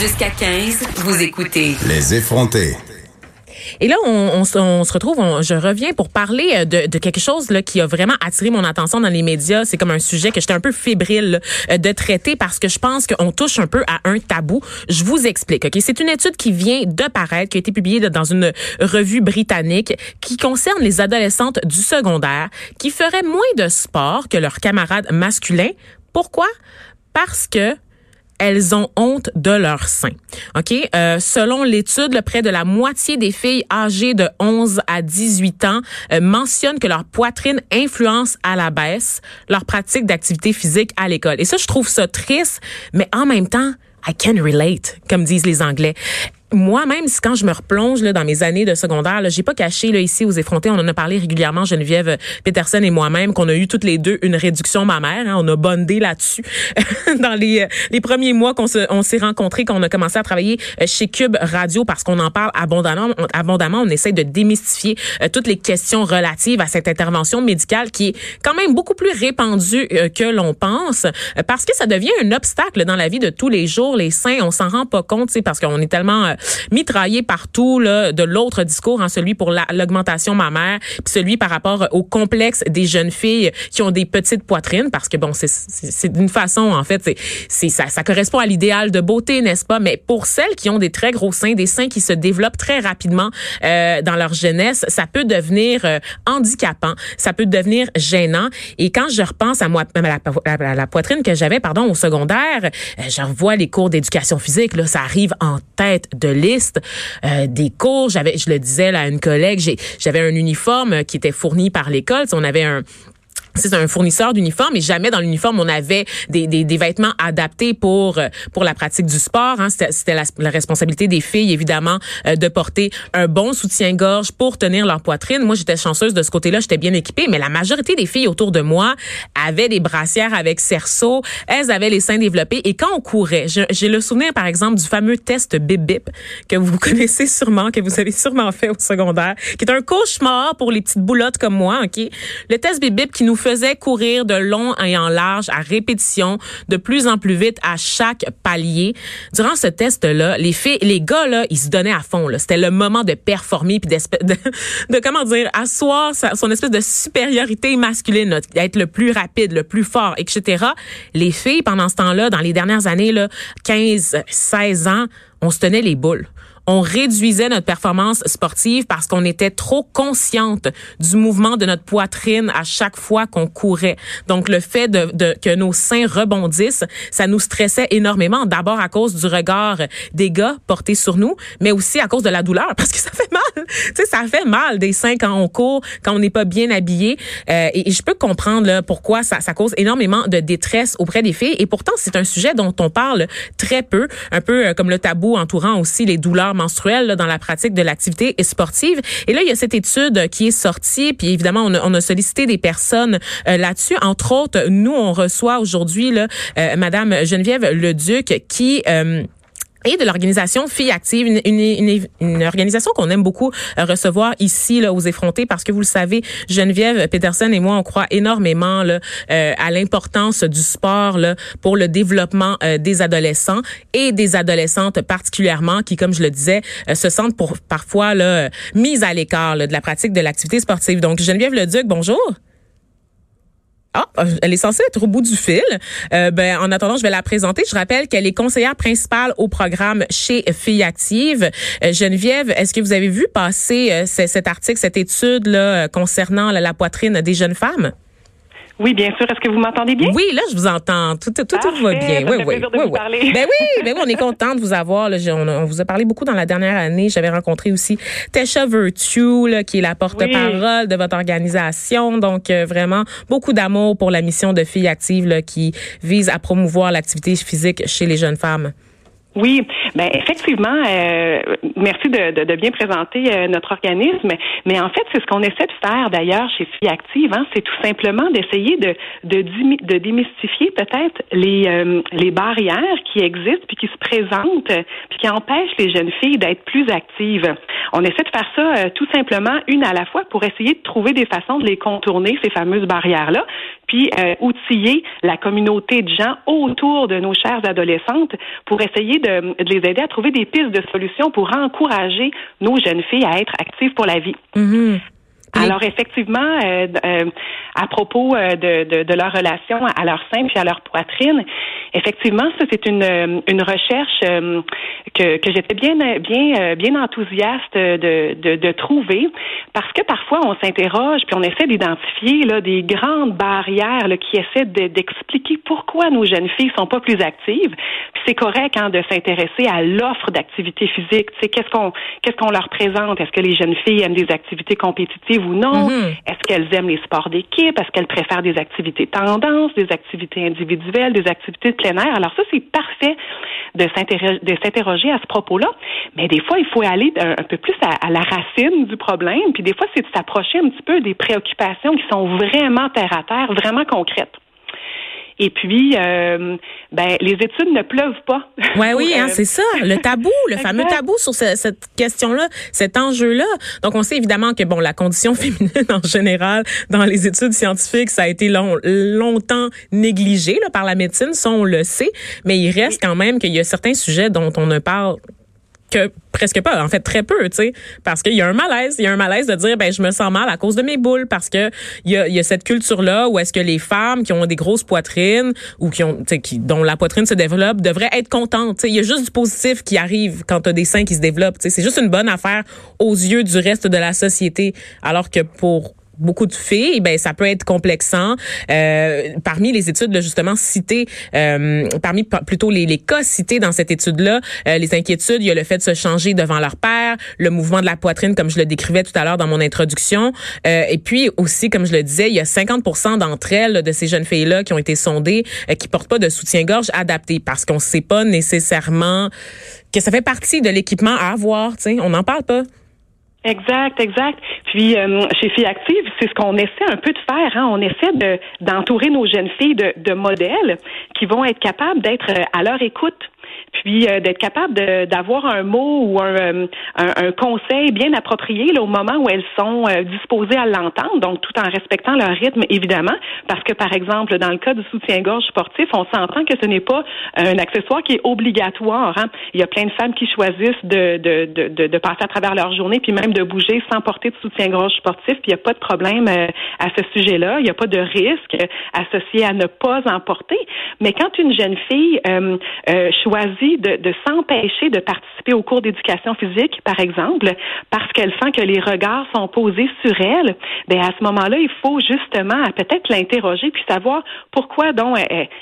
Jusqu'à 15, vous écoutez. Les effrontés. Et là, on, se retrouve, je reviens pour parler euh, de, quelque chose là, qui a vraiment attiré mon attention dans les médias. C'est comme un sujet que j'étais un peu fébrile euh, de traiter parce que je pense qu'on touche un peu à un tabou. Je vous explique. Ok, C'est une étude qui vient de paraître, qui a été publiée dans une revue britannique qui concerne les adolescentes du secondaire qui feraient moins de sport que leurs camarades masculins. Pourquoi? Parce que elles ont honte de leur sein. OK? Euh, selon l'étude, près de la moitié des filles âgées de 11 à 18 ans euh, mentionnent que leur poitrine influence à la baisse leur pratique d'activité physique à l'école. Et ça, je trouve ça triste, mais en même temps, I can relate, comme disent les Anglais moi-même, quand je me replonge là, dans mes années de secondaire, j'ai pas caché là, ici aux effrontés, on en a parlé régulièrement, Geneviève Peterson et moi-même, qu'on a eu toutes les deux une réduction mammaire. Hein, on a bondé là-dessus dans les, euh, les premiers mois qu'on on s'est rencontrés, qu'on a commencé à travailler euh, chez Cube Radio parce qu'on en parle abondamment. On, abondamment, on essaie de démystifier euh, toutes les questions relatives à cette intervention médicale qui est quand même beaucoup plus répandue que l'on pense parce que ça devient un obstacle dans la vie de tous les jours. Les seins, on s'en rend pas compte, parce qu'on est tellement mitraillé partout là, de l'autre discours, hein, celui pour l'augmentation mammaire, puis celui par rapport au complexe des jeunes filles qui ont des petites poitrines, parce que bon, c'est d'une façon, en fait, c'est ça, ça correspond à l'idéal de beauté, n'est-ce pas? Mais pour celles qui ont des très gros seins, des seins qui se développent très rapidement euh, dans leur jeunesse, ça peut devenir euh, handicapant, ça peut devenir gênant. Et quand je repense à moi, à la, la poitrine que j'avais, pardon, au secondaire, euh, je revois les cours d'éducation physique, là, ça arrive en tête de liste euh, des cours. J'avais, je le disais à une collègue, j'avais un uniforme qui était fourni par l'école. On avait un c'est un fournisseur d'uniformes et jamais dans l'uniforme on avait des, des, des, vêtements adaptés pour euh, pour la pratique du sport. Hein. C'était la, la, responsabilité des filles évidemment euh, de porter un bon soutien-gorge pour tenir leur poitrine. Moi j'étais chanceuse de ce côté-là, j'étais bien équipée, mais la majorité des filles autour de moi avaient des brassières avec cerceau, elles avaient les seins développés et quand on courait, j'ai le souvenir par exemple du fameux test Bip Bip que vous connaissez sûrement, que vous avez sûrement fait au secondaire, qui est un cauchemar pour les petites boulottes comme moi. Ok, le test Bip Bip qui nous fait faisait courir de long et en large à répétition, de plus en plus vite à chaque palier. Durant ce test-là, les filles, les gars là, ils se donnaient à fond. C'était le moment de performer puis de, de, comment dire, asseoir son espèce de supériorité masculine, d'être le plus rapide, le plus fort, etc. Les filles, pendant ce temps-là, dans les dernières années, là, 15, 16 ans, on se tenait les boules on réduisait notre performance sportive parce qu'on était trop consciente du mouvement de notre poitrine à chaque fois qu'on courait. Donc le fait de, de, que nos seins rebondissent, ça nous stressait énormément. D'abord à cause du regard des gars portés sur nous, mais aussi à cause de la douleur parce que ça fait mal. tu sais, ça fait mal des seins quand on court, quand on n'est pas bien habillé. Euh, et, je peux comprendre là, pourquoi ça, ça cause énormément de détresse auprès des filles. Et pourtant, c'est un sujet dont on parle très peu, un peu euh, comme le tabou entourant aussi les douleurs dans la pratique de l'activité sportive. Et là, il y a cette étude qui est sortie, puis évidemment, on a, on a sollicité des personnes euh, là-dessus. Entre autres, nous, on reçoit aujourd'hui là, euh, Madame Geneviève Leduc qui euh, et de l'organisation Filles Actives, une, une, une, organisation qu'on aime beaucoup euh, recevoir ici là aux effrontés parce que vous le savez, Geneviève Peterson et moi on croit énormément là, euh, à l'importance du sport là, pour le développement euh, des adolescents et des adolescentes particulièrement qui, comme je le disais, se sentent pour parfois là mises à l'écart de la pratique de l'activité sportive. Donc Geneviève Leduc, bonjour. Ah, elle est censée être au bout du fil. Euh, ben, en attendant, je vais la présenter. Je rappelle qu'elle est conseillère principale au programme chez Filles Actives. Euh, Geneviève, est-ce que vous avez vu passer euh, cet article, cette étude là concernant la poitrine des jeunes femmes? Oui, bien sûr. Est-ce que vous m'entendez bien? Oui, là, je vous entends. Tout, tout, tout va bien. oui, oui, oui, oui. Ben oui, ben oui, on est content de vous avoir. Là. On, vous a parlé beaucoup dans la dernière année. J'avais rencontré aussi Tesha Virtue, là, qui est la porte-parole de votre organisation. Donc, euh, vraiment, beaucoup d'amour pour la mission de Filles actives là, qui vise à promouvoir l'activité physique chez les jeunes femmes. Oui, ben effectivement, euh, merci de, bien présenter euh, notre organisme. Mais en fait, c'est ce qu'on essaie de faire d'ailleurs chez Filles Active. Hein, c'est tout simplement d'essayer de, de, de démystifier peut-être les, euh, les barrières qui existent puis qui se présentent puis qui empêchent les jeunes filles d'être plus actives. On essaie de faire ça tout simplement une à la fois pour essayer de trouver des façons de les contourner ces fameuses barrières là puis euh, outiller la communauté de gens autour de nos chères adolescentes pour essayer de, de, les aider à trouver des pistes de solutions pour encourager nos jeunes filles à être actives pour la vie. Alors effectivement, euh, euh, à propos euh, de, de, de, leur relation à leur sein puis à leur poitrine, effectivement, ça c'est une, une recherche que, que j'étais bien bien bien enthousiaste de, de, de, trouver parce que parfois on s'interroge puis on essaie d'identifier là des grandes barrières là, qui essaient d'expliquer pourquoi nos jeunes filles sont pas plus actives. Puis c'est correct hein, de s'intéresser à l'offre d'activité physique. Tu sais, qu'est-ce qu'on qu'est-ce qu'on leur présente? Est-ce que les jeunes filles aiment des activités compétitives ou non? Mm-hmm. Est-ce qu'elles aiment les sports d'équipe? Est-ce qu'elles préfèrent des activités tendance, des activités individuelles, des activités de plein air? Alors ça, c'est parfait de s'interroger à ce propos-là. Mais des fois, il faut aller un, peu plus à, la racine du problème. Puis des fois, c'est de s'approcher un petit peu des préoccupations qui sont vraiment terre à terre, vraiment concrètes. Et puis, euh, ben, les études ne pleuvent pas. Ouais, oui, hein, c'est ça. Le tabou, le fameux tabou sur cette question-là, cet enjeu-là. Donc, on sait évidemment que, bon, la condition féminine en général dans les études scientifiques, ça a été long, longtemps négligé là, par la médecine, ça, on le sait. Mais il reste quand même qu'il y a certains sujets dont on ne parle que presque pas, en fait très peu, tu sais, parce qu'il y a un malaise, il y a un malaise de dire ben je me sens mal à cause de mes boules parce que il y a, y a cette culture là où est-ce que les femmes qui ont des grosses poitrines ou qui ont qui dont la poitrine se développe devraient être contentes, il y a juste du positif qui arrive quand tu as des seins qui se développent, c'est juste une bonne affaire aux yeux du reste de la société. Alors que pour beaucoup de filles, ben ça peut être complexant. Euh, parmi les études justement citées, euh, parmi plutôt les, cas cités dans cette étude-là, euh, les inquiétudes, il y a le fait de se changer devant leur père, le mouvement de la poitrine, comme je le décrivais tout à l'heure dans mon introduction, euh, et puis aussi, comme je le disais, il y a 50% d'entre elles, de ces jeunes filles-là, qui ont été sondées, euh, qui portent pas de soutien-gorge adapté, parce qu'on sait pas nécessairement que ça fait partie de l'équipement à avoir. Tu sais, on n'en parle pas. Exact, exact. Puis euh, chez Filles Actives, c'est ce qu'on essaie un peu de faire. Hein. On essaie de d'entourer nos jeunes filles de, de modèles qui vont être capables d'être euh, à leur écoute puis euh, d'être capable d'avoir un mot ou euh, un, un, conseil bien approprié là, au moment où elles sont euh, disposées à l'entendre, donc tout en respectant leur rythme, évidemment, parce que, par exemple, dans le cas du soutien-gorge sportif, on s'entend que ce n'est pas un accessoire qui est obligatoire. Hein. Il y a plein de femmes qui choisissent de, de, de, de, passer à travers leur journée, puis même de bouger sans porter de soutien-gorge sportif, puis il n'y a pas de problème à ce sujet-là. Il n'y a pas de risque associé à ne pas en porter. Mais quand une jeune fille choisit de, de s'empêcher de participer au cours d'éducation physique, par exemple, parce qu'elle sent que les regards sont posés sur elle, ben à ce moment-là, il faut justement peut-être l'interroger puis savoir pourquoi donc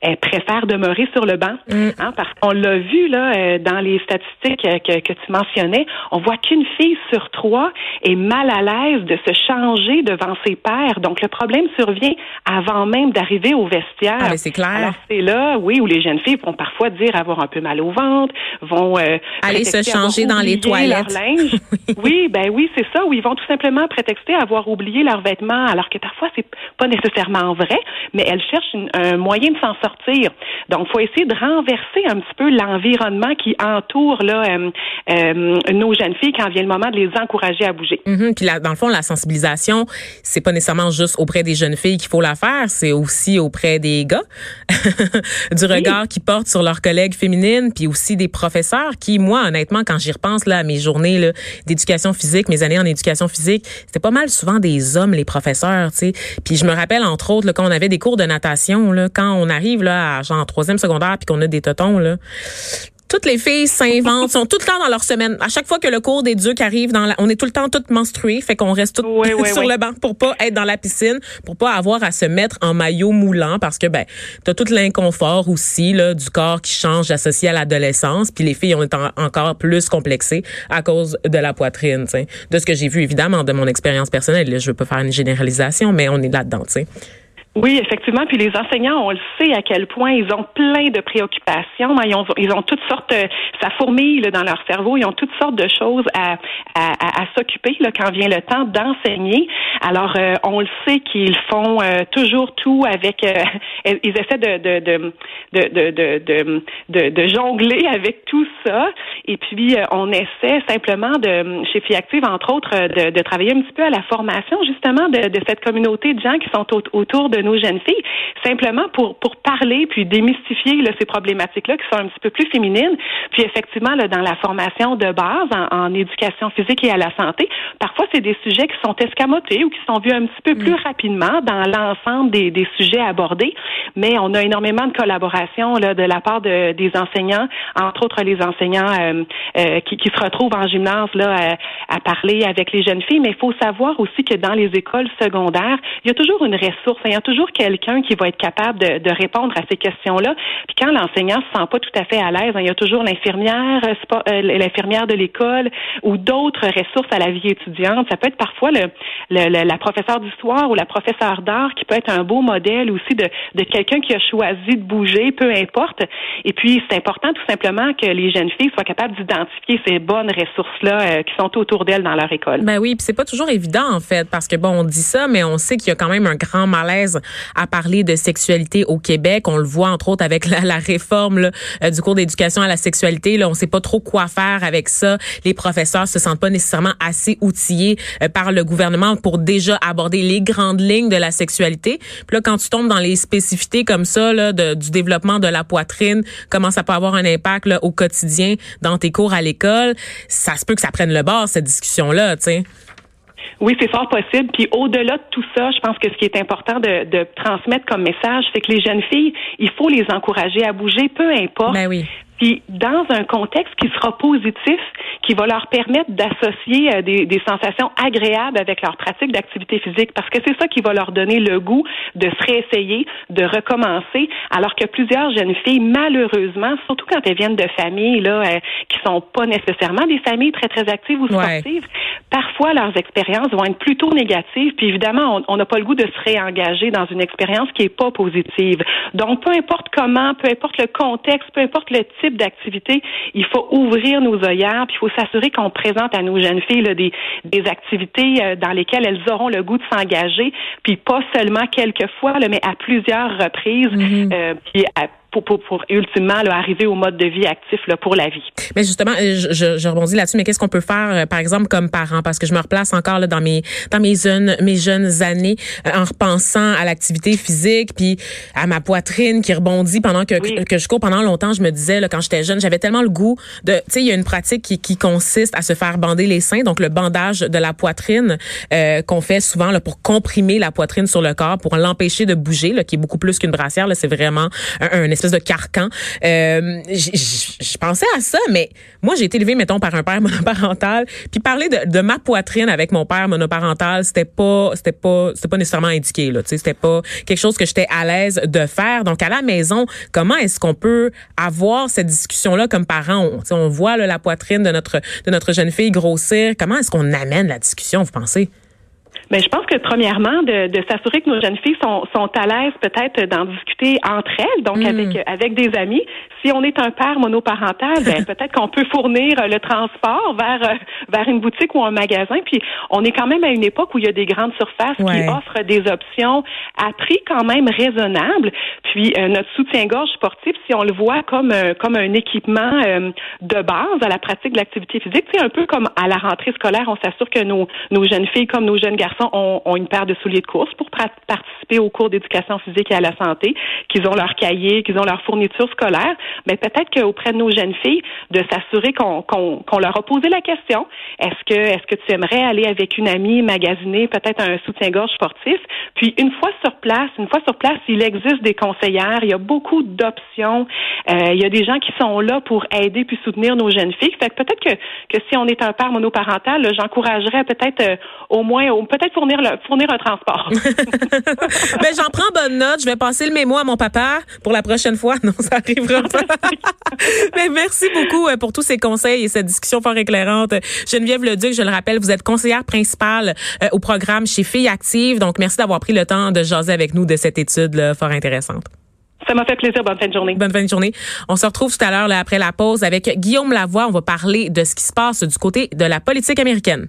elle, préfère demeurer sur le banc. Mm. Hein, parce qu'on l'a vu là euh, dans les statistiques que, que tu mentionnais, on voit qu'une fille sur trois est mal à l'aise de se changer devant ses pairs. Donc le problème survient avant même d'arriver au vestiaire. Ah, c'est clair. c'est là, oui, où les jeunes filles vont parfois dire avoir un peu mal au ventre, vont euh, aller se changer dans les toilettes. oui, ben oui, c'est ça. Où ils vont tout simplement prétexter avoir oublié leurs vêtements, alors que parfois c'est pas nécessairement vrai, mais elles cherchent un moyen de s'en sortir. Donc, faut essayer de renverser un petit peu l'environnement qui entoure là euh, euh, nos jeunes filles quand vient le moment de les encourager à bouger. Mm-hmm. Puis là, dans le fond, la sensibilisation, c'est pas nécessairement juste auprès des jeunes filles qu'il faut la faire, c'est aussi auprès des gars, du regard qu'ils portent sur leurs collègues féminines puis aussi des professeurs qui, moi, honnêtement, quand j'y repense là, à mes journées d'éducation physique, mes années en éducation physique, c'était pas mal souvent des hommes, les professeurs, tu sais. Puis je me rappelle, entre autres, là, quand on avait des cours de natation, là, quand on arrive là, à genre troisième secondaire puis qu'on a des totons, là, toutes les filles s'inventent, sont tout le temps dans leur semaine. À chaque fois que le cours des ducs arrive, dans la, on est tout le temps toutes menstruées, fait qu'on reste toutes sur le banc pour pas être dans la piscine, pour pas avoir à se mettre en maillot moulant parce que ben t'as tout l'inconfort aussi là du corps qui change associé à l'adolescence, puis les filles ont été encore plus complexées à cause de la poitrine, sais. De ce que j'ai vu évidemment de mon expérience personnelle, là, je veux pas faire une généralisation, mais on est là-dedans, tu sais. Oui, effectivement. Puis les enseignants, on le sait à quel point ils ont plein de préoccupations. Ils ont, ils ont toutes sortes, euh, ça fourmille dans leur cerveau. Ils ont toutes sortes de choses à, à, s'occuper quand vient le temps d'enseigner. Alors, euh, on le sait qu'ils font euh, toujours tout avec. ils essaient de de de, de, de, de, jongler avec tout ça. Et puis, euh, on essaie simplement de, chez Fiactive, entre autres, de, de, travailler un petit peu à la formation, justement, de, de cette communauté de gens qui sont autour de nos jeunes filles, simplement pour, pour parler puis démystifier là, ces problématiques-là qui sont un petit peu plus féminines. Puis, effectivement, là, dans la formation de base, en, en éducation physique et à la santé, parfois, c'est des sujets qui sont escamotés qui sont vus un petit peu plus mm. rapidement dans l'ensemble des, des sujets abordés. Mais on a énormément de collaboration là, de la part de, des enseignants, entre autres les enseignants euh, euh, qui, qui, se retrouvent en gymnase là, à, à, parler avec les jeunes filles. Mais il faut savoir aussi que dans les écoles secondaires, il y a toujours une ressource, il y a toujours quelqu'un qui va être capable de, de répondre à ces questions-là. Puis quand l'enseignant se sent pas tout à fait à l'aise, hein, il y a toujours l'infirmière, euh, l'infirmière de l'école ou d'autres ressources à la vie étudiante. Ça peut être parfois le, le, la professeure d'histoire ou la professeure d'art qui peut être un beau modèle aussi de, de quelqu'un qui a choisi de bouger, peu importe. Et puis, c'est important tout simplement que les jeunes filles soient capables d'identifier ces bonnes ressources-là euh, qui sont autour d'elles dans leur école. Ben oui, puis c'est pas toujours évident en fait, parce que bon, on dit ça, mais on sait qu'il y a quand même un grand malaise à parler de sexualité au Québec. On le voit entre autres avec la, la réforme là, euh, du cours d'éducation à la sexualité. Là, on sait pas trop quoi faire avec ça. Les professeurs se sentent pas nécessairement assez outillés euh, par le gouvernement pour déjà aborder les grandes lignes de la sexualité. Puis là, quand tu tombes dans les spécificités comme ça là, de, du développement de la poitrine, comment ça peut avoir un impact là, au quotidien dans tes cours à l'école, ça se peut que ça prenne le bord cette discussion là, tu sais. Oui, c'est fort possible. Puis au-delà de tout ça, je pense que ce qui est important de, de transmettre comme message, c'est que les jeunes filles, il faut les encourager à bouger, peu importe. Ben oui. Puis dans un contexte qui sera positif, qui va leur permettre d'associer euh, des, des, sensations agréables avec leur pratique d'activité physique, parce que c'est ça qui va leur donner le goût de se réessayer, de recommencer, alors que plusieurs jeunes filles, malheureusement, surtout quand elles viennent de familles là, euh, qui sont pas nécessairement des familles très très actives ou sportives, parfois leurs expériences vont être plutôt négatives. Puis évidemment, on n'a pas le goût de se réengager dans une expérience qui est pas positive. Donc peu importe comment, peu importe le contexte, peu importe le type d'activité, il faut ouvrir nos œillères, puis il faut s'assurer qu'on présente à nos jeunes filles des, des activités euh, dans lesquelles elles auront le goût de s'engager, puis pas seulement quelques fois, mais à plusieurs reprises, mm-hmm. euh, puis à pour, pour, pour ultimement là, arriver au mode de vie actif là, pour la vie. Mais justement, je, je, je rebondis là-dessus, mais qu'est-ce qu'on peut faire, euh, par exemple, comme parent? Parce que je me replace encore là, dans mes dans mes jeunes, mes jeunes années euh, en repensant à l'activité physique, puis à ma poitrine qui rebondit pendant que, que, je cours pendant longtemps. Je me disais, là, quand j'étais jeune, j'avais tellement le goût de... Tu sais, il y a une pratique qui, qui consiste à se faire bander les seins, donc le bandage de la poitrine euh, qu'on fait souvent là, pour comprimer la poitrine sur le corps, pour l'empêcher de bouger, là, qui est beaucoup plus qu'une brassière. C'est vraiment un, un espèce de carcan. Euh, je pensais à ça, mais moi, j'ai été élevée, mettons, par un père monoparental. Puis parler de, ma poitrine avec mon père monoparental, c'était pas, c'était pas, c'était pas nécessairement indiqué. Là, c'était pas quelque chose que j'étais à l'aise de faire. Donc à la maison, comment est-ce qu'on peut avoir cette discussion-là comme parents? On, on voit la poitrine de notre de notre jeune fille grossir. Comment est-ce qu'on amène la discussion Vous pensez? Mais je pense que premièrement, de, de s'assurer que nos jeunes filles sont, sont à l'aise peut-être d'en discuter entre elles, donc mm. avec avec des amis. Si on est un père monoparental, ben, peut-être qu'on peut fournir le transport vers euh, vers une boutique ou un magasin. Puis on est quand même à une époque où il y a des grandes surfaces qui offrent des options à prix quand même raisonnable. Puis euh, notre soutien-gorge sportif, si on le voit comme euh, comme un équipement de base à la pratique de l'activité physique, c'est un peu comme à la rentrée scolaire, on s'assure que nos nos jeunes filles comme nos jeunes garçons ont, une paire de souliers de course pour participer au cours d'éducation physique et à la santé, qu'ils ont leur cahier, qu'ils ont leur fourniture scolaire. Mais peut-être qu'auprès de nos jeunes filles, de s'assurer qu'on leur a posé la question est-ce que est-ce que tu aimerais aller avec une amie magasiner peut-être un soutien-gorge sportif? Puis une fois sur place, une fois sur place, il existe des conseillères. Il y a beaucoup d'options. Euh, il y a des gens qui sont là pour aider puis soutenir nos jeunes filles. Fait peut-être que que si on est un père monoparental, j'encouragerais peut-être euh, au moins, peut-être fournir, le, fournir un transport. ben, j'en prends bonne note. Je vais passer le mémo à mon papa pour la prochaine fois. Non, ça arrivera pas. Mais merci beaucoup euh, pour tous ces conseils et cette discussion fort éclairante. Geneviève Leduc, je le rappelle, vous êtes conseillère principale euh, au programme chez Filles Actives. Donc, merci d'avoir pris le temps de jaser avec nous de cette étude là, fort intéressante. Ça m'a fait plaisir. Bonne fin de journée. Bonne fin de journée. On se retrouve tout à l'heure après la pause avec Guillaume Lavoie. On va parler de ce qui se passe du côté de la politique américaine.